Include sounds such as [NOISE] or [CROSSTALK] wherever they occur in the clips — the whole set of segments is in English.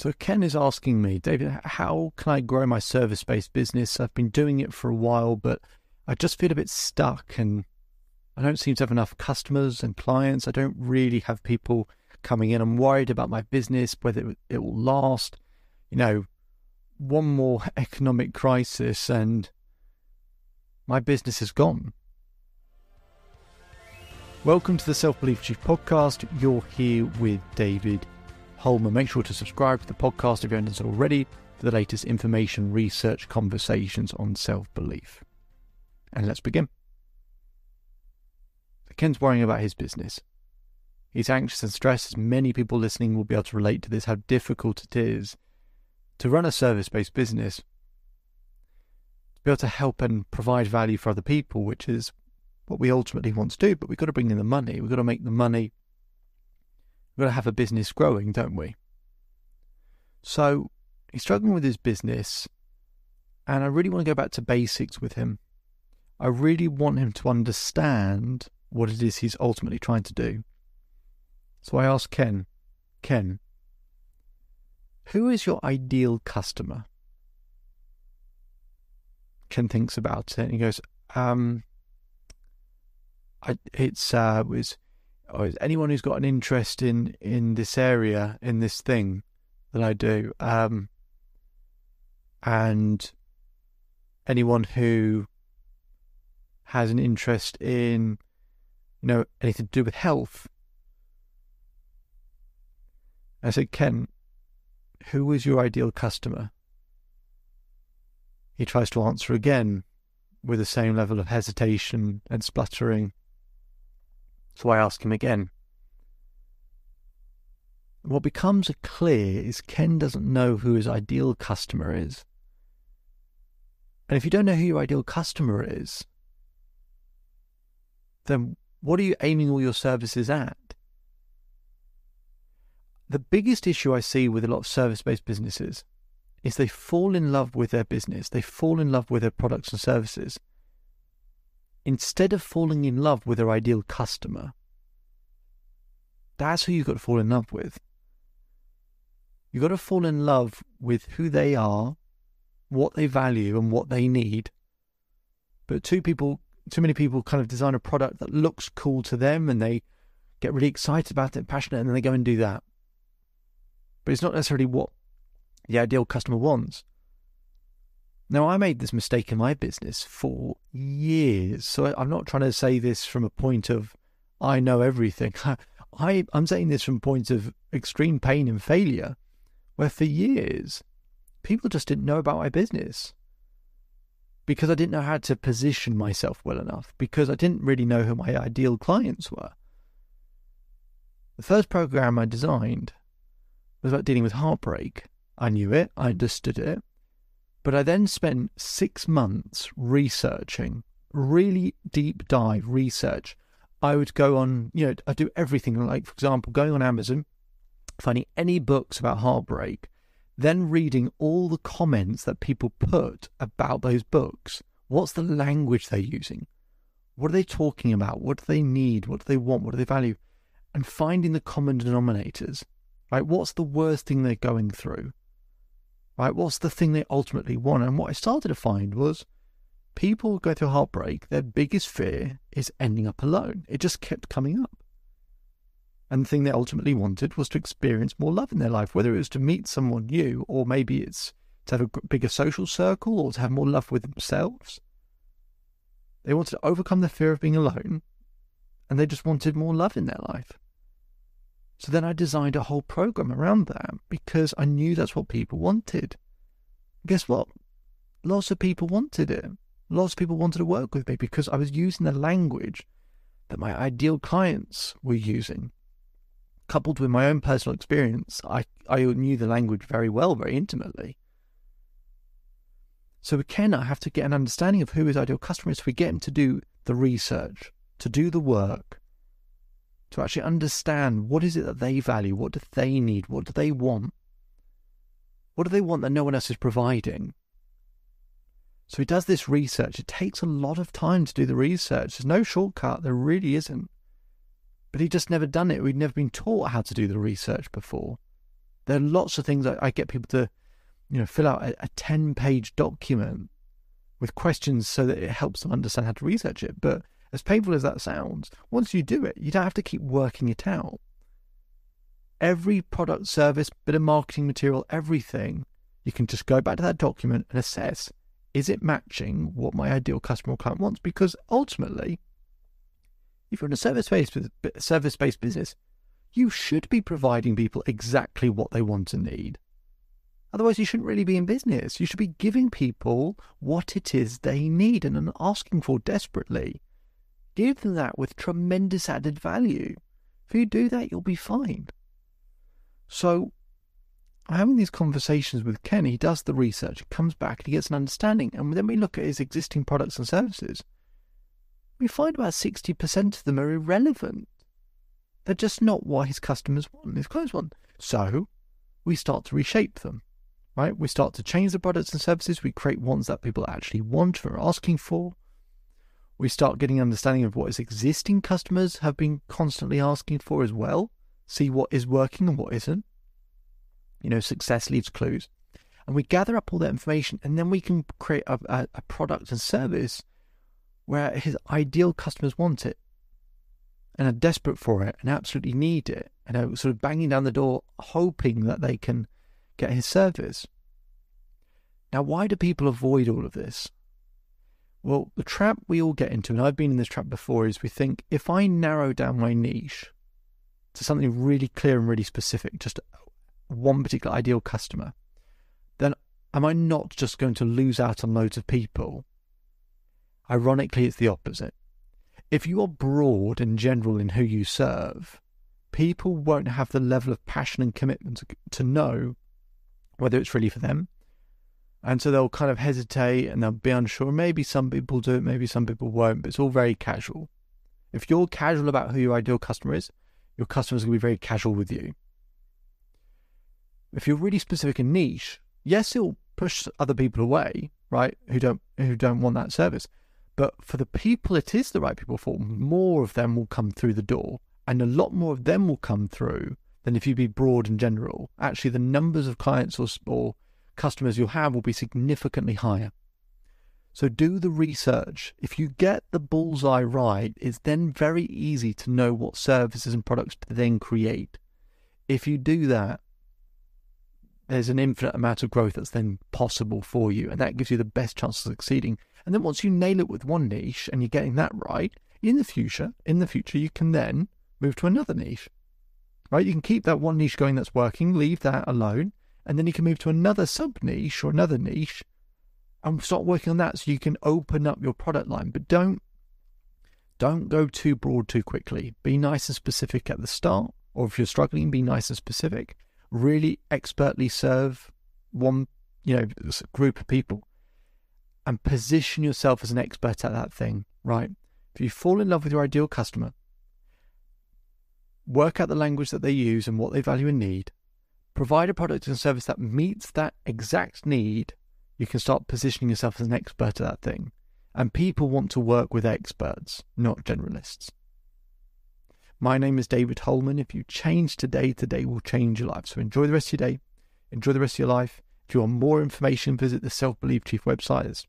So Ken is asking me, David, how can I grow my service based business? I've been doing it for a while, but I just feel a bit stuck and I don't seem to have enough customers and clients. I don't really have people coming in. I'm worried about my business, whether it will last. You know, one more [LAUGHS] economic crisis and my business is gone. Welcome to the Self Belief Chief podcast. You're here with David Hulman. Make sure to subscribe to the podcast if you haven't done so already for the latest information, research, conversations on self belief. And let's begin. Ken's worrying about his business. He's anxious and stressed, as many people listening will be able to relate to this, how difficult it is to run a service based business, to be able to help and provide value for other people, which is what we ultimately want to do. But we've got to bring in the money, we've got to make the money We've got to have a business growing, don't we? So he's struggling with his business, and I really want to go back to basics with him. I really want him to understand what it is he's ultimately trying to do. So I asked Ken, Ken, who is your ideal customer? Ken thinks about it and he goes, um, I, it's, uh, was or is anyone who's got an interest in in this area in this thing that I do, um, and anyone who has an interest in you know anything to do with health. I said, Ken, who is your ideal customer? He tries to answer again with the same level of hesitation and spluttering. So I ask him again. What becomes clear is Ken doesn't know who his ideal customer is. And if you don't know who your ideal customer is, then what are you aiming all your services at? The biggest issue I see with a lot of service based businesses is they fall in love with their business, they fall in love with their products and services, instead of falling in love with their ideal customer. That's who you've got to fall in love with. You've got to fall in love with who they are, what they value, and what they need. But two people, too many people kind of design a product that looks cool to them and they get really excited about it, passionate, and then they go and do that. But it's not necessarily what the ideal customer wants. Now, I made this mistake in my business for years. So I'm not trying to say this from a point of I know everything. [LAUGHS] I, I'm saying this from a point of extreme pain and failure, where for years, people just didn't know about my business because I didn't know how to position myself well enough, because I didn't really know who my ideal clients were. The first program I designed was about dealing with heartbreak. I knew it, I understood it. But I then spent six months researching, really deep dive research. I would go on, you know, I do everything like, for example, going on Amazon, finding any books about heartbreak, then reading all the comments that people put about those books. What's the language they're using? What are they talking about? What do they need? What do they want? What do they value? And finding the common denominators, right? What's the worst thing they're going through? Right? What's the thing they ultimately want? And what I started to find was people go through heartbreak, their biggest fear is ending up alone. It just kept coming up. And the thing they ultimately wanted was to experience more love in their life, whether it was to meet someone new or maybe it's to have a bigger social circle or to have more love with themselves. They wanted to overcome the fear of being alone and they just wanted more love in their life. So then I designed a whole program around that because I knew that's what people wanted. Guess what? Lots of people wanted it. Lots of people wanted to work with me because I was using the language that my ideal clients were using. Coupled with my own personal experience, I, I knew the language very well, very intimately. So again, I have to get an understanding of who his ideal customer is. We get him to do the research, to do the work, to actually understand what is it that they value, what do they need, what do they want, what do they want that no one else is providing. So he does this research. It takes a lot of time to do the research. There's no shortcut. There really isn't. But he'd just never done it. We'd never been taught how to do the research before. There are lots of things I, get people to, you know, fill out a, a 10 page document with questions so that it helps them understand how to research it. But as painful as that sounds, once you do it, you don't have to keep working it out. Every product, service, bit of marketing material, everything, you can just go back to that document and assess is it matching what my ideal customer or client wants? Because ultimately, if you're in a service-based service-based business, you should be providing people exactly what they want and need. Otherwise, you shouldn't really be in business. You should be giving people what it is they need and asking for desperately. Give them that with tremendous added value. If you do that, you'll be fine. So, having these conversations with Ken, he does the research, comes back, he gets an understanding. And then we look at his existing products and services. We find about 60% of them are irrelevant. They're just not what his customers want, his clients want. So, we start to reshape them right? We start to change the products and services. We create ones that people actually want or are asking for. We start getting understanding of what his existing customers have been constantly asking for as well. See what is working and what isn't. You know, success leaves clues. And we gather up all that information and then we can create a, a, a product and service where his ideal customers want it and are desperate for it and absolutely need it and are sort of banging down the door hoping that they can get his service. Now, why do people avoid all of this? Well, the trap we all get into, and I've been in this trap before, is we think if I narrow down my niche to something really clear and really specific, just one particular ideal customer, then am I not just going to lose out on loads of people? Ironically, it's the opposite. If you are broad and general in who you serve, people won't have the level of passion and commitment to, know whether it's really for them. And so they'll kind of hesitate and they'll be unsure. Maybe some people do it, maybe some people won't, but it's all very casual. If you're casual about who your ideal customer is, your customers will be very casual with you. If you're really specific and niche, yes, it'll push other people away, right? Who don't who don't want that service. But for the people it is the right people for, more of them will come through the door, and a lot more of them will come through than if you be broad and general. Actually, the numbers of clients or, or customers you'll have will be significantly higher. So do the research. If you get the bullseye right, it's then very easy to know what services and products to then create. If you do that, there's an infinite amount of growth that's then possible for you, and that gives you the best chance of succeeding. And then once you nail it with one niche and you're getting that right, in the future, in the future, you can then move to another niche right? You can keep that one niche going that's working, leave that alone, and then you can move to another sub niche or another niche and start working on that so you can open up your product line. But don't don't go too broad too quickly. Be nice and specific at the start, or if you're struggling, be nice and specific. Really expertly serve one, you know, group of people and position yourself as an expert at that thing, right? If you fall in love with your ideal customer, work out the language that they use and what they value and need, provide a product and service that meets that exact need, you can start positioning yourself as an expert at that thing. And people want to work with experts, not generalists. My name is David Hulman. If you change today, today will change your life. So enjoy the rest of your day. Enjoy the rest of your life. If you want more information, visit the Self Belief Chief website. There's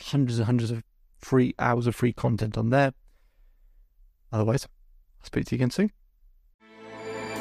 hundreds and hundreds of free hours of free content on there. Otherwise, I'll speak to you again soon.